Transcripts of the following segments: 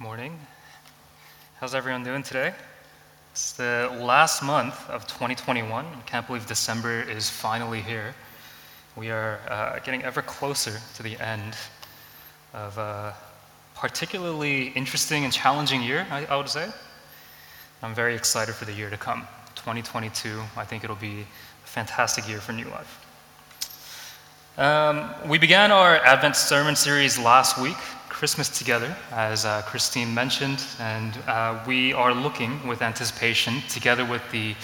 Morning. How's everyone doing today? It's the last month of 2021. I can't believe December is finally here. We are uh, getting ever closer to the end of a particularly interesting and challenging year, I, I would say. I'm very excited for the year to come. 2022, I think it'll be a fantastic year for New Life. Um, we began our Advent sermon series last week, Christmas Together, as uh, Christine mentioned, and uh, we are looking with anticipation, together with the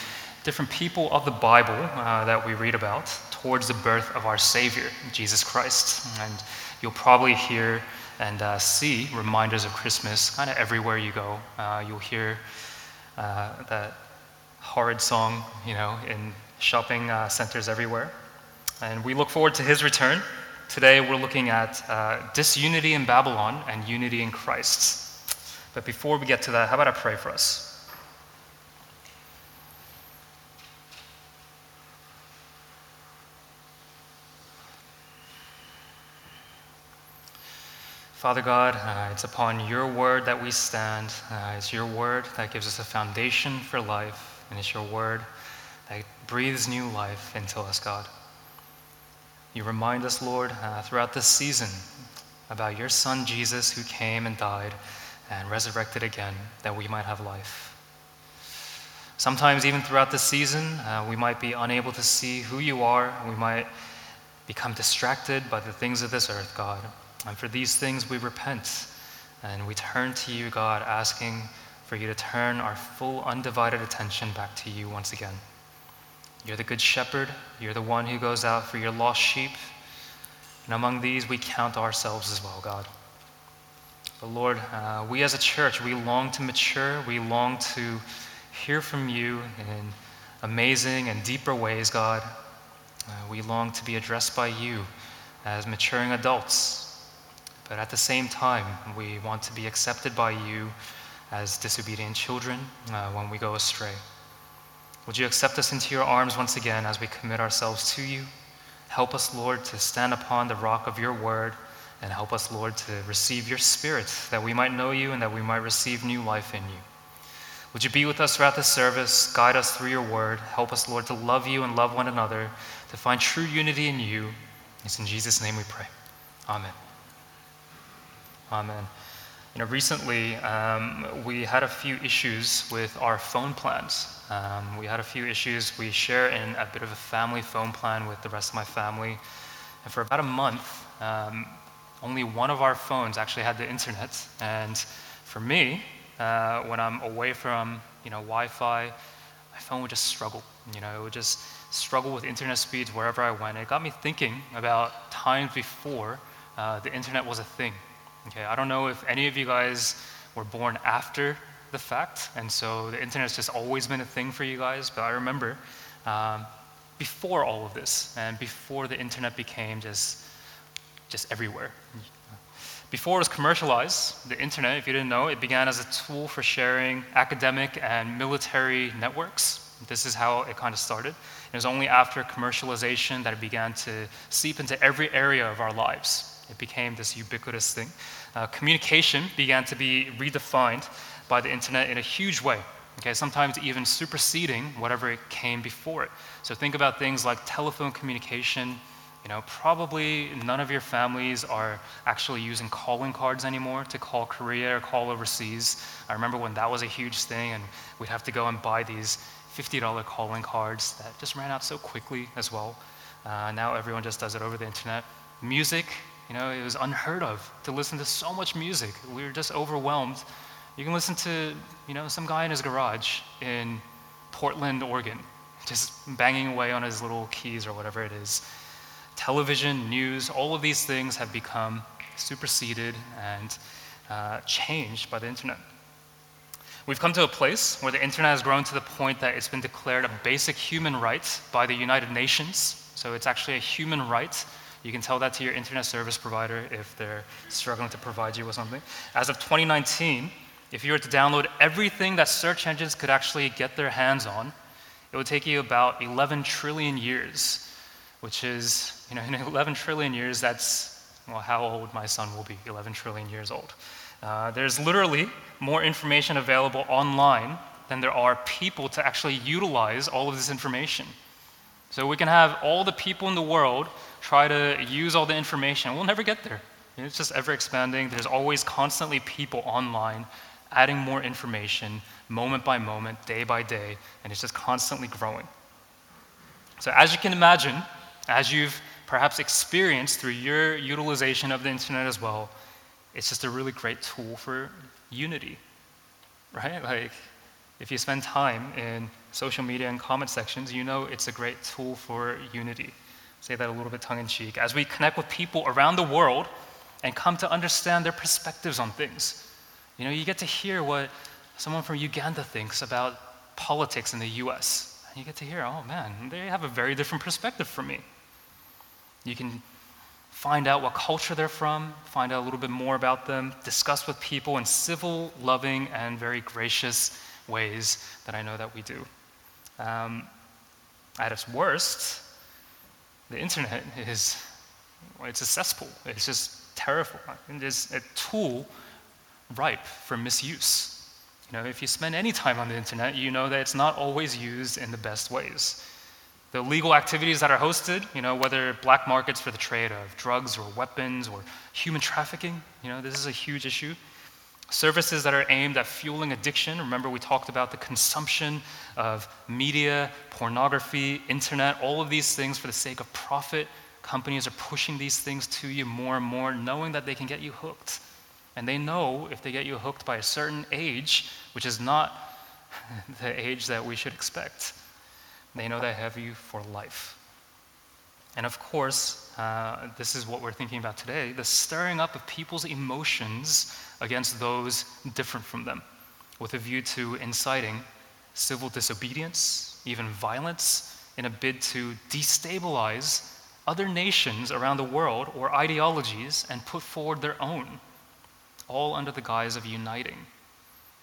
different people of the Bible uh, that we read about, towards the birth of our Savior, Jesus Christ. And you'll probably hear and uh, see reminders of Christmas kind of everywhere you go. Uh, you'll hear uh, that horrid song, you know, in shopping centers everywhere. And we look forward to his return. Today we're looking at uh, disunity in Babylon and unity in Christ. But before we get to that, how about I pray for us? Father God, uh, it's upon your word that we stand. Uh, it's your word that gives us a foundation for life, and it's your word that breathes new life into us, God. You remind us, Lord, uh, throughout this season about your Son Jesus who came and died and resurrected again that we might have life. Sometimes, even throughout the season, uh, we might be unable to see who you are. We might become distracted by the things of this earth, God. And for these things, we repent and we turn to you, God, asking for you to turn our full, undivided attention back to you once again. You're the good shepherd. You're the one who goes out for your lost sheep. And among these, we count ourselves as well, God. But Lord, uh, we as a church, we long to mature. We long to hear from you in amazing and deeper ways, God. Uh, we long to be addressed by you as maturing adults. But at the same time, we want to be accepted by you as disobedient children uh, when we go astray. Would you accept us into your arms once again as we commit ourselves to you? Help us, Lord, to stand upon the rock of your word, and help us, Lord, to receive your spirit, that we might know you and that we might receive new life in you. Would you be with us throughout this service, guide us through your word, help us, Lord, to love you and love one another, to find true unity in you. It's in Jesus' name we pray. Amen. Amen. You know, recently um, we had a few issues with our phone plans. Um, we had a few issues. We share in a bit of a family phone plan with the rest of my family. And for about a month, um, only one of our phones actually had the internet. And for me, uh, when I'm away from you know, Wi-Fi, my phone would just struggle. You know, it would just struggle with internet speeds wherever I went. It got me thinking about times before uh, the internet was a thing. Okay, I don't know if any of you guys were born after the fact, and so the internet's just always been a thing for you guys. But I remember um, before all of this, and before the internet became just just everywhere. Before it was commercialized, the internet, if you didn't know, it began as a tool for sharing academic and military networks. This is how it kind of started. It was only after commercialization that it began to seep into every area of our lives. It became this ubiquitous thing. Uh, communication began to be redefined by the internet in a huge way. Okay, sometimes even superseding whatever came before it. So think about things like telephone communication. You know, probably none of your families are actually using calling cards anymore to call Korea or call overseas. I remember when that was a huge thing, and we'd have to go and buy these $50 calling cards that just ran out so quickly as well. Uh, now everyone just does it over the internet. Music, you know, it was unheard of to listen to so much music. We were just overwhelmed. You can listen to, you know, some guy in his garage in Portland, Oregon, just banging away on his little keys or whatever it is. Television, news, all of these things have become superseded and uh, changed by the internet. We've come to a place where the internet has grown to the point that it's been declared a basic human right by the United Nations. So it's actually a human right you can tell that to your internet service provider if they're struggling to provide you with something. As of 2019, if you were to download everything that search engines could actually get their hands on, it would take you about 11 trillion years, which is, you know, in 11 trillion years, that's, well, how old my son will be, 11 trillion years old. Uh, there's literally more information available online than there are people to actually utilize all of this information. So we can have all the people in the world try to use all the information. We'll never get there. It's just ever expanding. There's always constantly people online adding more information moment by moment, day by day, and it's just constantly growing. So, as you can imagine, as you've perhaps experienced through your utilization of the internet as well, it's just a really great tool for unity, right? Like, if you spend time in social media and comment sections, you know it's a great tool for unity. Say that a little bit tongue in cheek. As we connect with people around the world and come to understand their perspectives on things, you know, you get to hear what someone from Uganda thinks about politics in the US. And you get to hear, oh man, they have a very different perspective from me. You can find out what culture they're from, find out a little bit more about them, discuss with people in civil, loving, and very gracious ways that I know that we do. Um, at its worst, the internet is it's a cesspool. It's just terrifying. It's a tool ripe for misuse. You know, if you spend any time on the internet, you know that it's not always used in the best ways. The legal activities that are hosted, you know, whether black markets for the trade of drugs or weapons or human trafficking, you know, this is a huge issue. Services that are aimed at fueling addiction. Remember, we talked about the consumption of media, pornography, internet, all of these things for the sake of profit. Companies are pushing these things to you more and more, knowing that they can get you hooked. And they know if they get you hooked by a certain age, which is not the age that we should expect, they know they have you for life. And of course, uh, this is what we're thinking about today the stirring up of people's emotions against those different from them, with a view to inciting civil disobedience, even violence, in a bid to destabilize other nations around the world or ideologies and put forward their own all under the guise of uniting.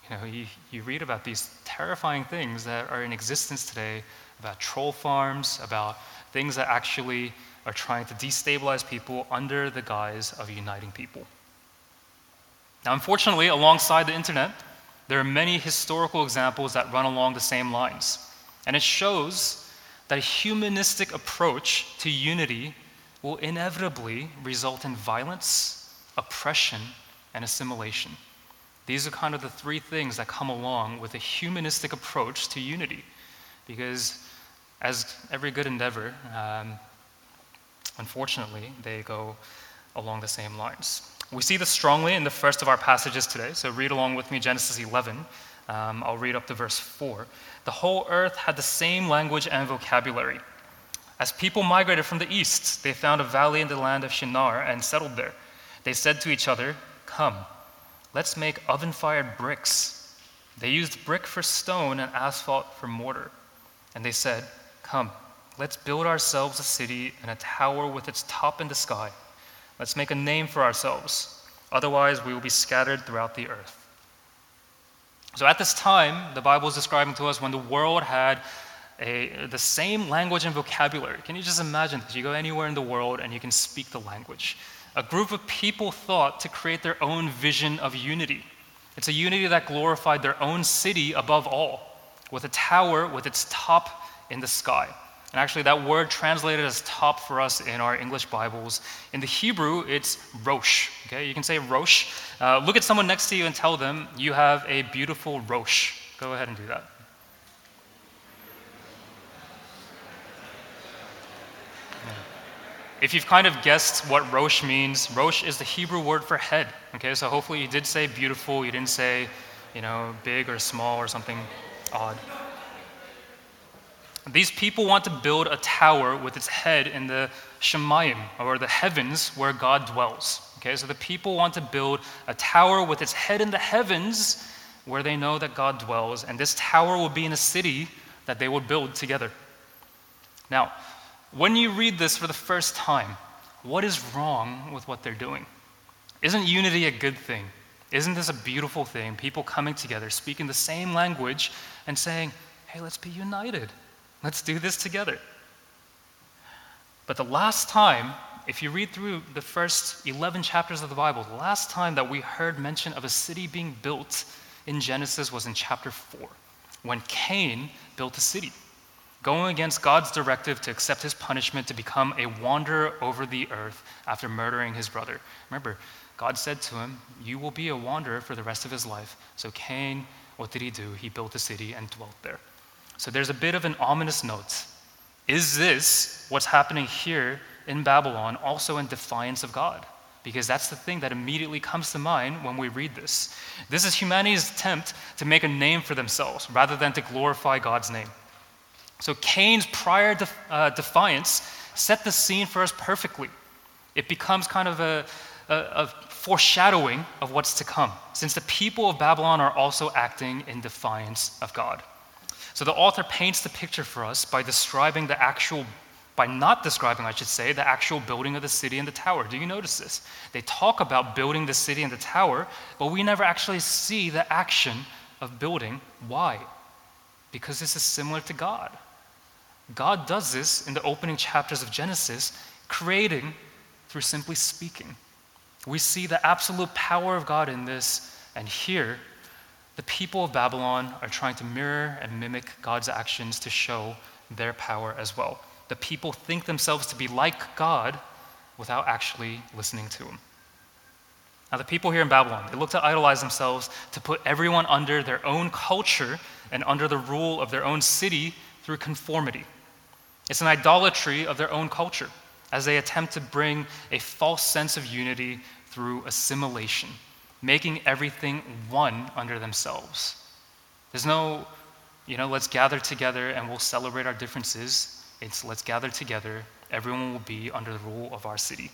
You know, you, you read about these terrifying things that are in existence today about troll farms, about things that actually are trying to destabilize people under the guise of uniting people. Now, unfortunately, alongside the internet, there are many historical examples that run along the same lines. And it shows that a humanistic approach to unity will inevitably result in violence, oppression, and assimilation. These are kind of the three things that come along with a humanistic approach to unity. Because, as every good endeavor, um, unfortunately, they go along the same lines. We see this strongly in the first of our passages today. So, read along with me Genesis 11. Um, I'll read up to verse 4. The whole earth had the same language and vocabulary. As people migrated from the east, they found a valley in the land of Shinar and settled there. They said to each other, Come, let's make oven fired bricks. They used brick for stone and asphalt for mortar. And they said, Come, let's build ourselves a city and a tower with its top in the sky. Let's make a name for ourselves. Otherwise, we will be scattered throughout the earth. So, at this time, the Bible is describing to us when the world had a, the same language and vocabulary. Can you just imagine that you go anywhere in the world and you can speak the language? a group of people thought to create their own vision of unity. It's a unity that glorified their own city above all, with a tower with its top in the sky. And actually, that word translated as top for us in our English Bibles. In the Hebrew, it's rosh. Okay, you can say rosh. Uh, look at someone next to you and tell them you have a beautiful rosh. Go ahead and do that. If you've kind of guessed what Rosh means, Rosh is the Hebrew word for head. Okay, so hopefully you did say beautiful, you didn't say, you know, big or small or something odd. These people want to build a tower with its head in the Shemayim, or the heavens where God dwells. Okay, so the people want to build a tower with its head in the heavens where they know that God dwells, and this tower will be in a city that they will build together. Now, when you read this for the first time, what is wrong with what they're doing? Isn't unity a good thing? Isn't this a beautiful thing? People coming together, speaking the same language, and saying, hey, let's be united. Let's do this together. But the last time if you read through the first 11 chapters of the Bible, the last time that we heard mention of a city being built in Genesis was in chapter 4, when Cain built a city, going against God's directive to accept his punishment to become a wanderer over the earth after murdering his brother. Remember, God said to him, You will be a wanderer for the rest of his life. So Cain, what did he do? He built a city and dwelt there. So there's a bit of an ominous note. Is this what's happening here in Babylon also in defiance of God? Because that's the thing that immediately comes to mind when we read this. This is humanity's attempt to make a name for themselves rather than to glorify God's name. So Cain's prior def- uh, defiance set the scene for us perfectly. It becomes kind of a, a, a foreshadowing of what's to come, since the people of Babylon are also acting in defiance of God. So the author paints the picture for us by describing the actual by not describing, I should say, the actual building of the city and the tower. Do you notice this? They talk about building the city and the tower, but we never actually see the action of building. Why? Because this is similar to God. God does this in the opening chapters of Genesis, creating through simply speaking. We see the absolute power of God in this, and here, the people of Babylon are trying to mirror and mimic God's actions to show their power as well the people think themselves to be like God without actually listening to Him. Now, the people here in Babylon, they look to idolize themselves to put everyone under their own culture and under the rule of their own city through conformity. It's an idolatry of their own culture as they attempt to bring a false sense of unity through assimilation, making everything one under themselves. There's no, you know, let's gather together and we'll celebrate our differences. It's let's gather together, everyone will be under the rule of our city.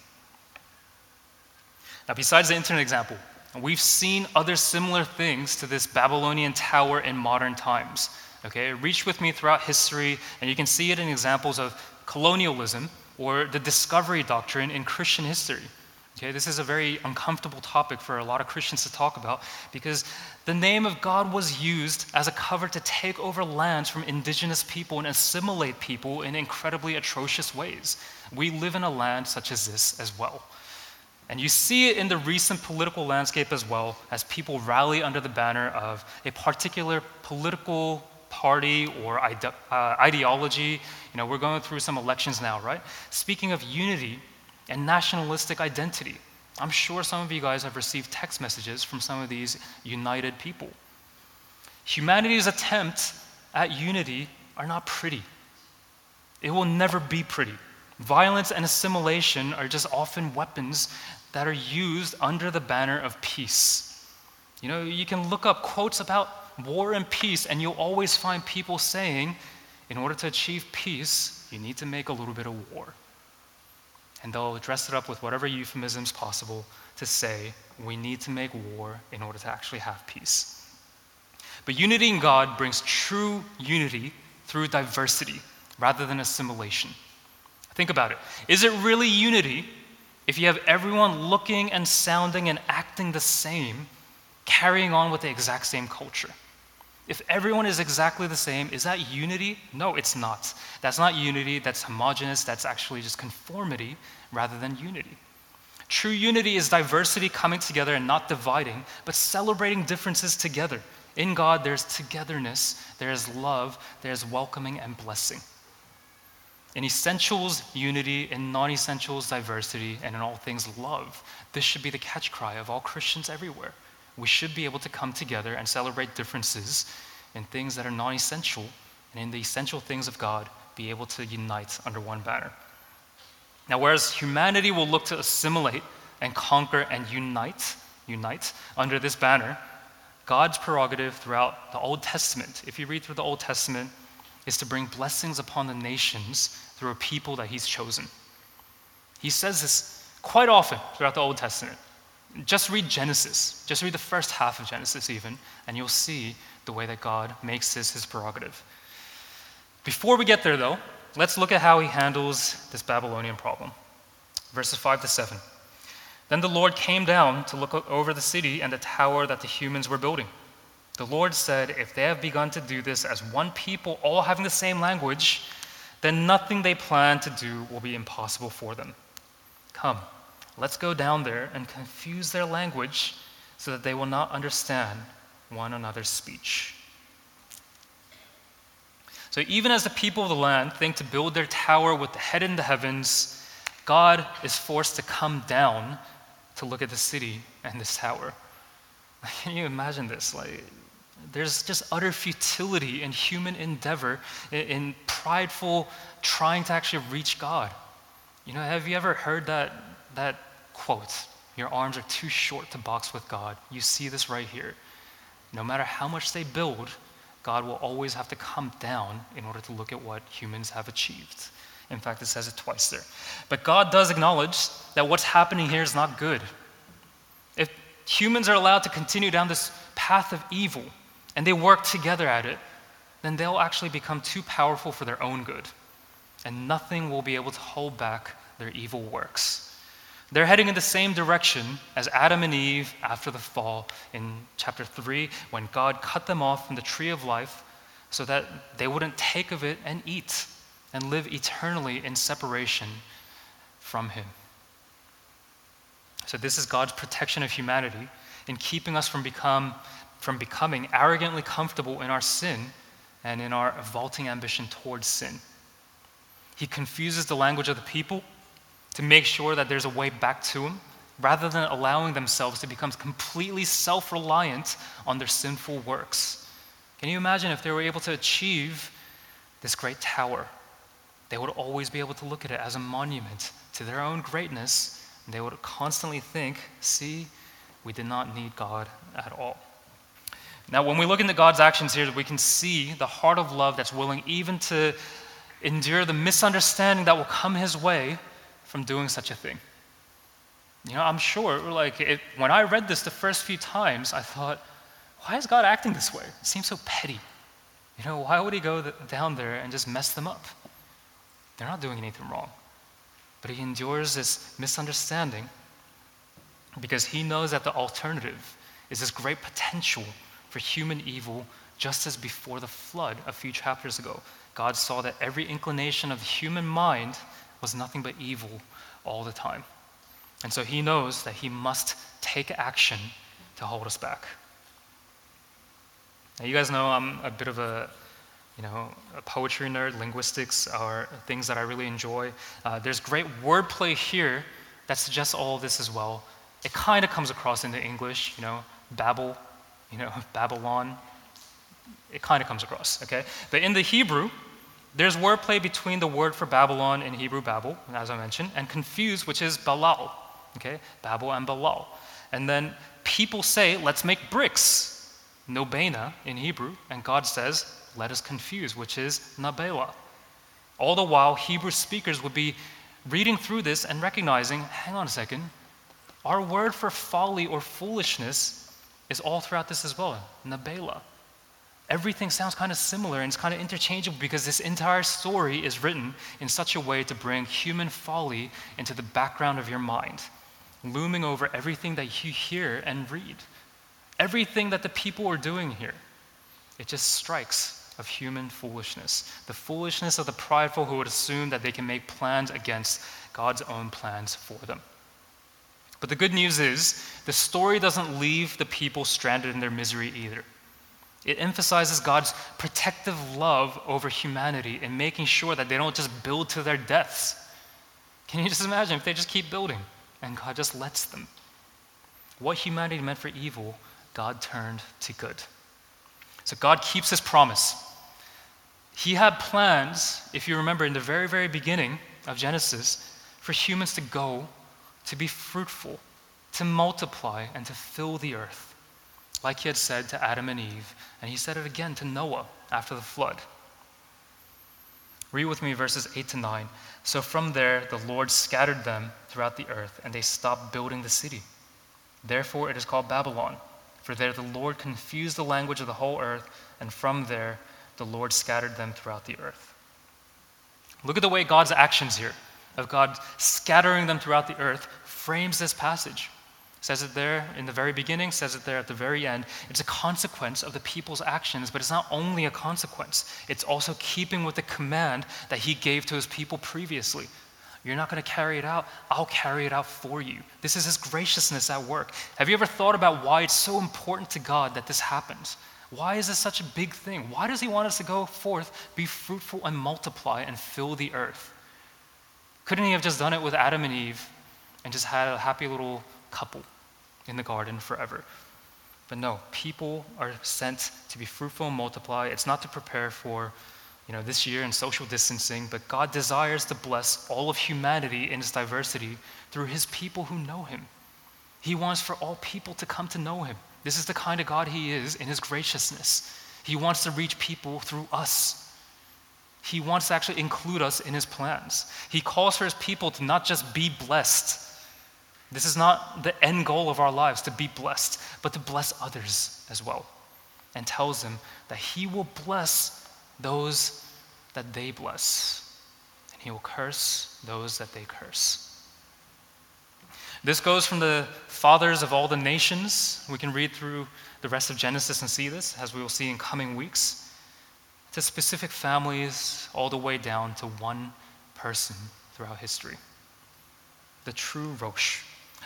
Now, besides the internet example, we've seen other similar things to this Babylonian tower in modern times. Okay, reach with me throughout history, and you can see it in examples of colonialism or the discovery doctrine in Christian history. Okay, this is a very uncomfortable topic for a lot of Christians to talk about because the name of God was used as a cover to take over lands from indigenous people and assimilate people in incredibly atrocious ways. We live in a land such as this as well. And you see it in the recent political landscape as well as people rally under the banner of a particular political party or ide- uh, ideology. You know, we're going through some elections now, right? Speaking of unity, and nationalistic identity. I'm sure some of you guys have received text messages from some of these united people. Humanity's attempts at unity are not pretty. It will never be pretty. Violence and assimilation are just often weapons that are used under the banner of peace. You know, you can look up quotes about war and peace, and you'll always find people saying, in order to achieve peace, you need to make a little bit of war and they'll dress it up with whatever euphemisms possible to say we need to make war in order to actually have peace. But unity in God brings true unity through diversity rather than assimilation. Think about it. Is it really unity if you have everyone looking and sounding and acting the same, carrying on with the exact same culture? If everyone is exactly the same, is that unity? No, it's not. That's not unity, that's homogenous, that's actually just conformity rather than unity. True unity is diversity coming together and not dividing, but celebrating differences together. In God, there's togetherness, there's love, there's welcoming and blessing. In essentials, unity. In non essentials, diversity. And in all things, love. This should be the catch cry of all Christians everywhere we should be able to come together and celebrate differences in things that are non essential, and in the essential things of God, be able to unite under one banner. Now, whereas humanity will look to assimilate and conquer and unite, unite under this banner, God's prerogative throughout the Old Testament, if you read through the Old Testament, is to bring blessings upon the nations through a people that He's chosen. He says this quite often throughout the Old Testament. Just read Genesis. Just read the first half of Genesis, even, and you'll see the way that God makes this his prerogative. Before we get there, though, let's look at how he handles this Babylonian problem. Verses 5 to 7. Then the Lord came down to look over the city and the tower that the humans were building. The Lord said, If they have begun to do this as one people, all having the same language, then nothing they plan to do will be impossible for them. Come, let's go down there and confuse their language so that they will not understand one another's speech. So, even as the people of the land think to build their tower with the head in the heavens, God is forced to come down to look at the city and this tower. Can you imagine this? Like, there's just utter futility in human endeavor, in, prideful trying to actually reach God. You know, have you ever heard that, that quote? Your arms are too short to box with God. You see this right here. No matter how much they build, God will always have to come down in order to look at what humans have achieved. In fact, it says it twice there. But God does acknowledge that what's happening here is not good. If humans are allowed to continue down this path of evil and they work together at it, then they'll actually become too powerful for their own good. And nothing will be able to hold back their evil works. They're heading in the same direction as Adam and Eve after the fall in chapter 3, when God cut them off from the tree of life so that they wouldn't take of it and eat and live eternally in separation from Him. So, this is God's protection of humanity in keeping us from, become, from becoming arrogantly comfortable in our sin and in our vaulting ambition towards sin. He confuses the language of the people to make sure that there's a way back to Him rather than allowing themselves to become completely self reliant on their sinful works. Can you imagine if they were able to achieve this great tower? They would always be able to look at it as a monument to their own greatness they would constantly think, see, we did not need God at all. Now, when we look into God's actions here, we can see the heart of love that's willing even to endure the misunderstanding that will come his way from doing such a thing. You know, I'm sure, like, it, when I read this the first few times, I thought, why is God acting this way? It seems so petty. You know, why would he go th- down there and just mess them up? They're not doing anything wrong. But he endures this misunderstanding because he knows that the alternative is this great potential for human evil, just as before the flood a few chapters ago. God saw that every inclination of the human mind was nothing but evil all the time. And so he knows that he must take action to hold us back. Now, you guys know I'm a bit of a you know, a poetry nerd, linguistics are things that I really enjoy. Uh, there's great wordplay here that suggests all this as well. It kind of comes across into English, you know, Babel, you know, Babylon. It kind of comes across, okay? But in the Hebrew, there's wordplay between the word for Babylon in Hebrew, Babel, as I mentioned, and confused, which is Balal, okay? Babel and Balal. And then people say, let's make bricks, Nobena in Hebrew, and God says, let us confuse, which is Nabela. All the while, Hebrew speakers would be reading through this and recognizing hang on a second, our word for folly or foolishness is all throughout this as well Nabela. Everything sounds kind of similar and it's kind of interchangeable because this entire story is written in such a way to bring human folly into the background of your mind, looming over everything that you hear and read. Everything that the people are doing here. It just strikes of human foolishness, the foolishness of the prideful who would assume that they can make plans against God's own plans for them. But the good news is, the story doesn't leave the people stranded in their misery either. It emphasizes God's protective love over humanity in making sure that they don't just build to their deaths. Can you just imagine if they just keep building and God just lets them? What humanity meant for evil, God turned to good. So God keeps his promise. He had plans, if you remember in the very, very beginning of Genesis, for humans to go, to be fruitful, to multiply, and to fill the earth, like he had said to Adam and Eve. And he said it again to Noah after the flood. Read with me verses 8 to 9. So from there, the Lord scattered them throughout the earth, and they stopped building the city. Therefore, it is called Babylon, for there the Lord confused the language of the whole earth, and from there, the Lord scattered them throughout the earth. Look at the way God's actions here, of God scattering them throughout the earth, frames this passage. Says it there in the very beginning, says it there at the very end. It's a consequence of the people's actions, but it's not only a consequence, it's also keeping with the command that he gave to his people previously. You're not going to carry it out. I'll carry it out for you. This is His graciousness at work. Have you ever thought about why it's so important to God that this happens? Why is this such a big thing? Why does He want us to go forth, be fruitful, and multiply and fill the earth? Couldn't He have just done it with Adam and Eve and just had a happy little couple in the garden forever? But no, people are sent to be fruitful and multiply. It's not to prepare for you know, this year and social distancing, but God desires to bless all of humanity in its diversity through his people who know him. He wants for all people to come to know him. This is the kind of God he is in his graciousness. He wants to reach people through us. He wants to actually include us in his plans. He calls for his people to not just be blessed. This is not the end goal of our lives to be blessed, but to bless others as well. And tells them that he will bless those that they bless, and he will curse those that they curse. This goes from the fathers of all the nations. We can read through the rest of Genesis and see this, as we will see in coming weeks, to specific families, all the way down to one person throughout history. The true Rosh.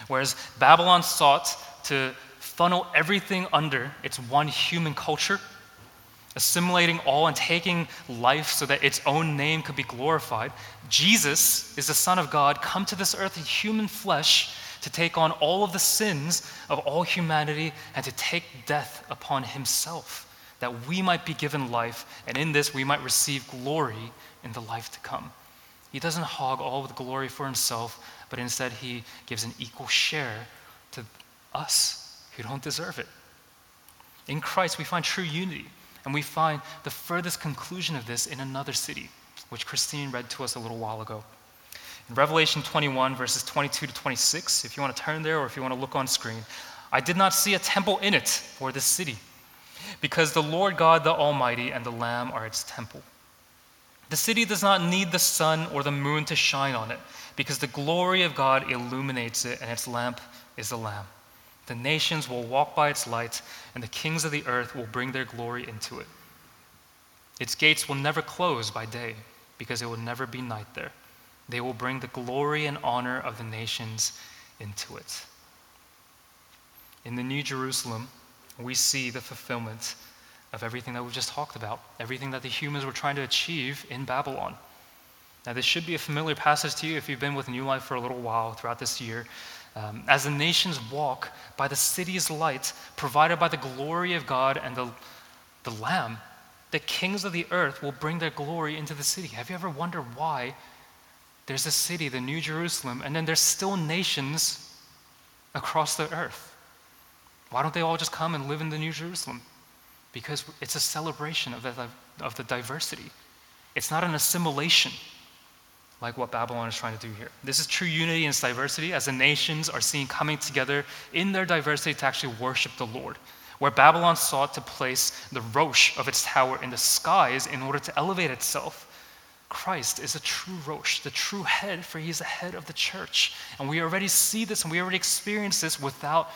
Whereas Babylon sought to funnel everything under its one human culture assimilating all and taking life so that its own name could be glorified. Jesus is the Son of God, come to this earth in human flesh to take on all of the sins of all humanity and to take death upon himself, that we might be given life, and in this we might receive glory in the life to come. He doesn't hog all the glory for himself, but instead he gives an equal share to us who don't deserve it. In Christ, we find true unity. And we find the furthest conclusion of this in another city, which Christine read to us a little while ago. In Revelation 21, verses 22 to 26, if you want to turn there or if you want to look on screen, I did not see a temple in it for this city, because the Lord God, the Almighty, and the Lamb are its temple. The city does not need the sun or the moon to shine on it, because the glory of God illuminates it, and its lamp is the Lamb. The nations will walk by its light, and the kings of the earth will bring their glory into it. Its gates will never close by day, because it will never be night there. They will bring the glory and honor of the nations into it. In the New Jerusalem, we see the fulfillment of everything that we've just talked about, everything that the humans were trying to achieve in Babylon. Now, this should be a familiar passage to you if you've been with New Life for a little while throughout this year. Um, as the nations walk by the city's light, provided by the glory of God and the, the Lamb, the kings of the earth will bring their glory into the city. Have you ever wondered why there's a city, the New Jerusalem, and then there's still nations across the earth? Why don't they all just come and live in the New Jerusalem? Because it's a celebration of the, of the diversity. It's not an assimilation like what Babylon is trying to do here. This is true unity and diversity as the nations are seen coming together in their diversity to actually worship the Lord. Where Babylon sought to place the Rosh of its tower in the skies in order to elevate itself, Christ is a true Rosh, the true head, for he is the head of the church. And we already see this and we already experience this without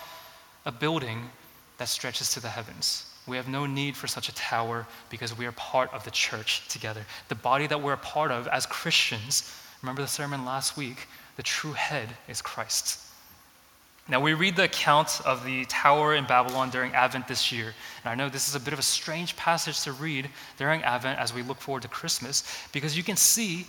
a building that stretches to the heavens. We have no need for such a tower because we are part of the church together. The body that we're a part of as Christians, remember the sermon last week, the true head is Christ. Now, we read the account of the tower in Babylon during Advent this year. And I know this is a bit of a strange passage to read during Advent as we look forward to Christmas because you can see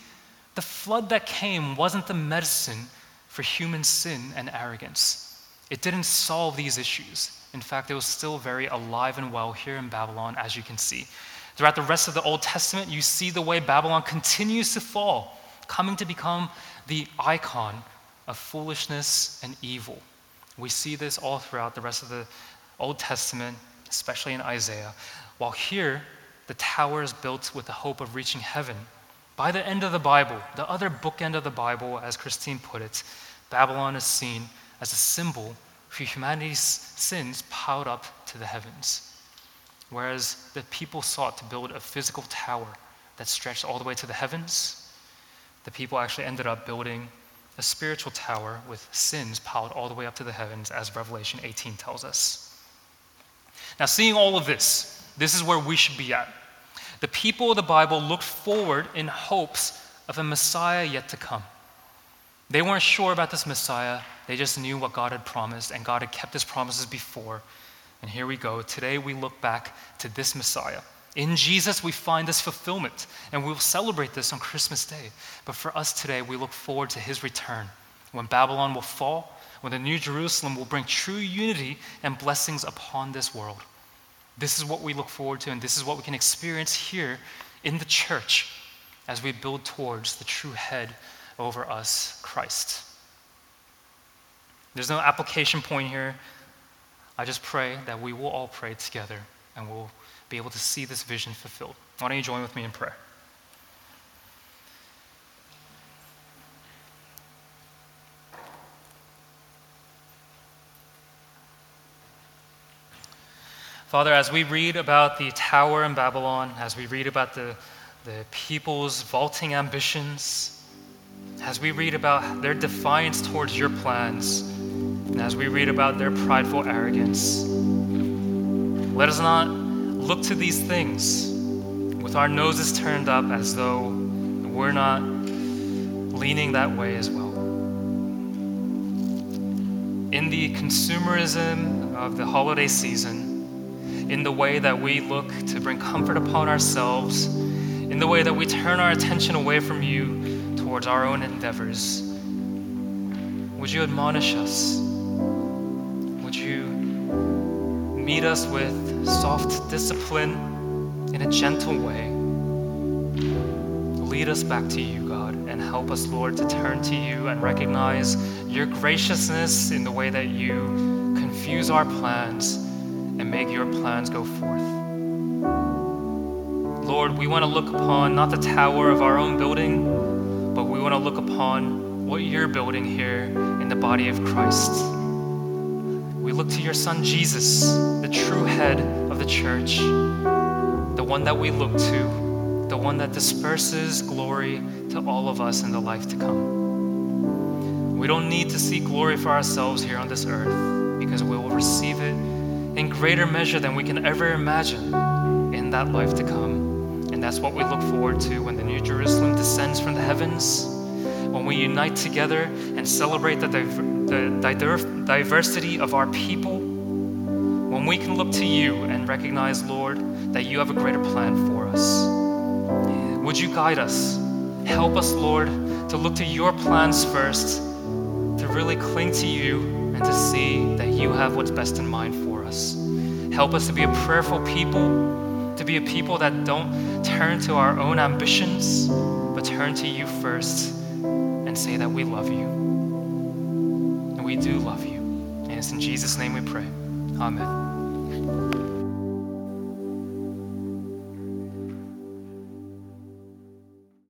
the flood that came wasn't the medicine for human sin and arrogance. It didn't solve these issues. In fact, it was still very alive and well here in Babylon, as you can see. Throughout the rest of the Old Testament, you see the way Babylon continues to fall, coming to become the icon of foolishness and evil. We see this all throughout the rest of the Old Testament, especially in Isaiah. While here, the tower is built with the hope of reaching heaven. By the end of the Bible, the other bookend of the Bible, as Christine put it, Babylon is seen as a symbol for humanity's sins piled up to the heavens. Whereas the people sought to build a physical tower that stretched all the way to the heavens, the people actually ended up building a spiritual tower with sins piled all the way up to the heavens, as Revelation 18 tells us. Now, seeing all of this, this is where we should be at. The people of the Bible looked forward in hopes of a Messiah yet to come. They weren't sure about this Messiah, they just knew what God had promised, and God had kept his promises before. And here we go. Today we look back to this Messiah. In Jesus, we find this fulfillment, and we will celebrate this on Christmas Day. But for us today, we look forward to his return when Babylon will fall, when the New Jerusalem will bring true unity and blessings upon this world. This is what we look forward to, and this is what we can experience here in the church as we build towards the true head over us, Christ. There's no application point here. I just pray that we will all pray together and we'll be able to see this vision fulfilled. Why don't you join with me in prayer? Father, as we read about the tower in Babylon, as we read about the, the people's vaulting ambitions, as we read about their defiance towards your plans, and as we read about their prideful arrogance, let us not look to these things with our noses turned up as though we're not leaning that way as well. In the consumerism of the holiday season, in the way that we look to bring comfort upon ourselves, in the way that we turn our attention away from you towards our own endeavors, would you admonish us? Would you meet us with soft discipline in a gentle way. Lead us back to you, God, and help us, Lord, to turn to you and recognize your graciousness in the way that you confuse our plans and make your plans go forth. Lord, we want to look upon not the tower of our own building, want to look upon what you're building here in the body of Christ We look to your Son Jesus, the true head of the church, the one that we look to, the one that disperses glory to all of us in the life to come. We don't need to seek glory for ourselves here on this earth because we will receive it in greater measure than we can ever imagine in that life to come. And that's what we look forward to when the New Jerusalem descends from the heavens when we unite together and celebrate the, the diversity of our people, when we can look to you and recognize, Lord, that you have a greater plan for us. Would you guide us? Help us, Lord, to look to your plans first, to really cling to you, and to see that you have what's best in mind for us. Help us to be a prayerful people, to be a people that don't turn to our own ambitions, but turn to you first say that we love you. And we do love you. And it's in Jesus' name we pray. Amen.